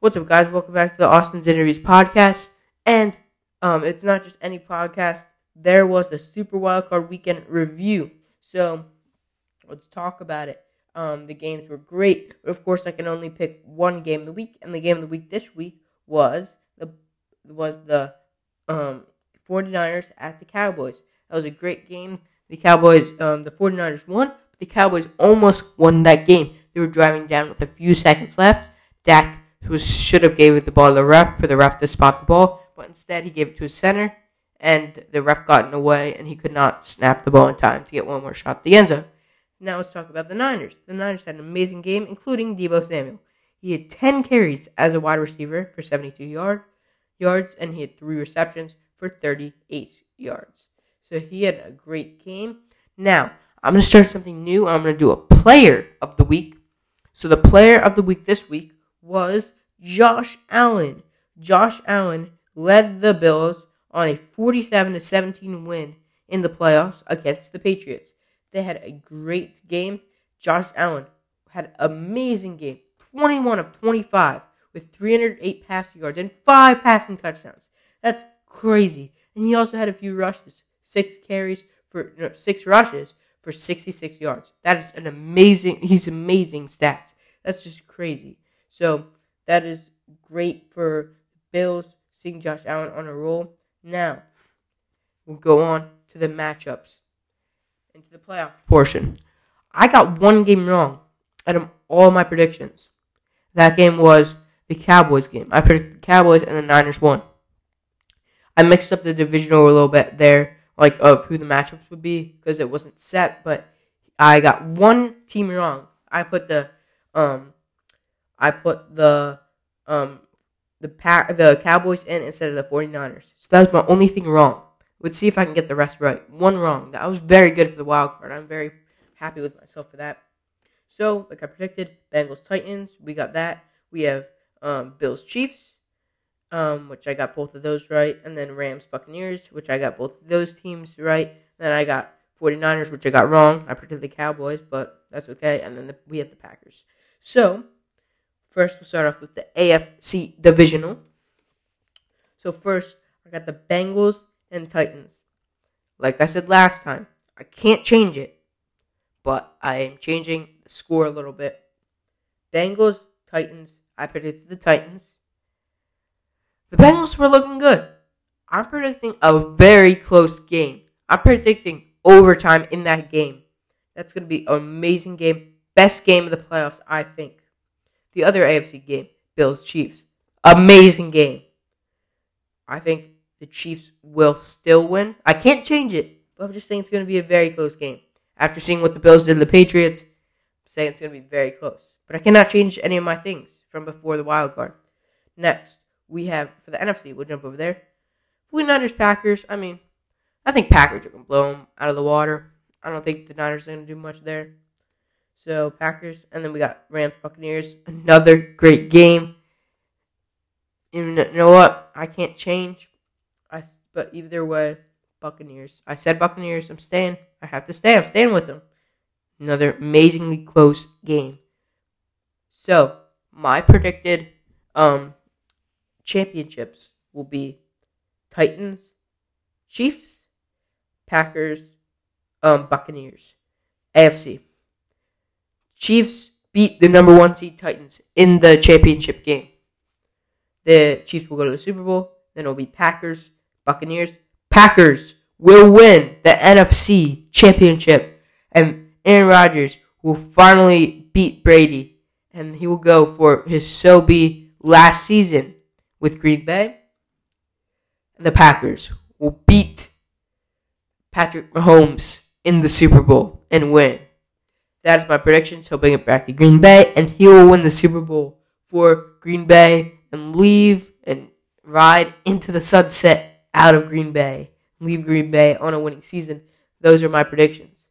What's up, guys? Welcome back to the Austin's Interviews podcast. And um, it's not just any podcast. There was the Super Wildcard Weekend review. So let's talk about it. Um, the games were great, but of course, I can only pick one game of the week, and the game of the week this week was the was the um, 49ers at the Cowboys. That was a great game. The Cowboys, um, the 49ers won, but the Cowboys almost won that game. They were driving down with a few seconds left. Dak was, should have gave the ball to the ref for the ref to spot the ball, but instead he gave it to his center, and the ref got in the way, and he could not snap the ball in time to get one more shot at the end zone. Now let's talk about the Niners. The Niners had an amazing game, including Deebo Samuel. He had 10 carries as a wide receiver for 72 yard, yards, and he had three receptions for 38 yards. So he had a great game. Now, I'm going to start something new. I'm going to do a player of the week. So the player of the week this week was Josh Allen. Josh Allen led the Bills on a 47 to 17 win in the playoffs against the Patriots. They had a great game. Josh Allen had an amazing game. 21 of 25 with 308 passing yards and 5 passing touchdowns. That's crazy. And he also had a few rushes. 6 carries for no, 6 rushes for 66 yards. That is an amazing he's amazing stats. That's just crazy. So, that is great for Bills seeing Josh Allen on a roll. Now, we'll go on to the matchups into the playoff portion. I got one game wrong out of all my predictions. That game was the Cowboys game. I predicted the Cowboys and the Niners won. I mixed up the divisional a little bit there, like of who the matchups would be because it wasn't set, but I got one team wrong. I put the um I put the um the pack the Cowboys in instead of the 49ers. So that was my only thing wrong. Let's see if I can get the rest right. One wrong. That was very good for the wild card. I'm very happy with myself for that. So, like I predicted, Bengals Titans, we got that. We have um, Bills Chiefs, um, which I got both of those right, and then Rams Buccaneers, which I got both of those teams right. Then I got 49ers, which I got wrong. I predicted the Cowboys, but that's okay. And then the, we have the Packers. So, first we'll start off with the AFC divisional. So first, I got the Bengals and Titans. Like I said last time, I can't change it, but I am changing the score a little bit. Bengals, Titans. I predicted the Titans. The Bengals were looking good. I'm predicting a very close game. I'm predicting overtime in that game. That's going to be an amazing game. Best game of the playoffs, I think. The other AFC game, Bills Chiefs. Amazing game. I think the Chiefs will still win. I can't change it, but I'm just saying it's going to be a very close game. After seeing what the Bills did to the Patriots, I'm saying it's going to be very close. But I cannot change any of my things from before the wild card. Next, we have for the NFC, we'll jump over there. 49ers Packers. I mean, I think Packers are going to blow them out of the water. I don't think the Niners are going to do much there. So Packers, and then we got Rams Buccaneers. Another great game. You know what? I can't change. I but either way, Buccaneers. I said Buccaneers. I'm staying. I have to stay. I'm staying with them. Another amazingly close game. So my predicted um championships will be Titans, Chiefs, Packers, um Buccaneers, AFC. Chiefs beat the number one seed Titans in the championship game. The Chiefs will go to the Super Bowl. Then it'll be Packers, Buccaneers. Packers will win the NFC championship. And Aaron Rodgers will finally beat Brady. And he will go for his so be last season with Green Bay. And the Packers will beat Patrick Mahomes in the Super Bowl and win. That is my prediction. So bring it back to Green Bay, and he will win the Super Bowl for Green Bay and leave and ride into the sunset out of Green Bay. Leave Green Bay on a winning season. Those are my predictions.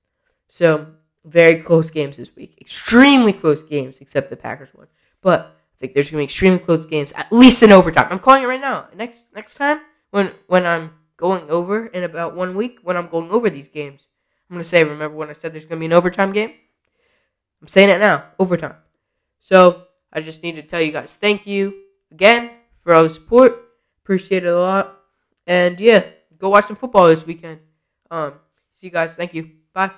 So very close games this week. Extremely close games, except the Packers one. But I think there's gonna be extremely close games, at least in overtime. I'm calling it right now. Next next time when when I'm going over in about one week, when I'm going over these games, I'm gonna say, remember when I said there's gonna be an overtime game? I'm saying it now, overtime. So I just need to tell you guys thank you. again for all the support. Appreciate it a lot. And yeah, go watch some football this weekend. Um, see you guys. Thank you. Bye.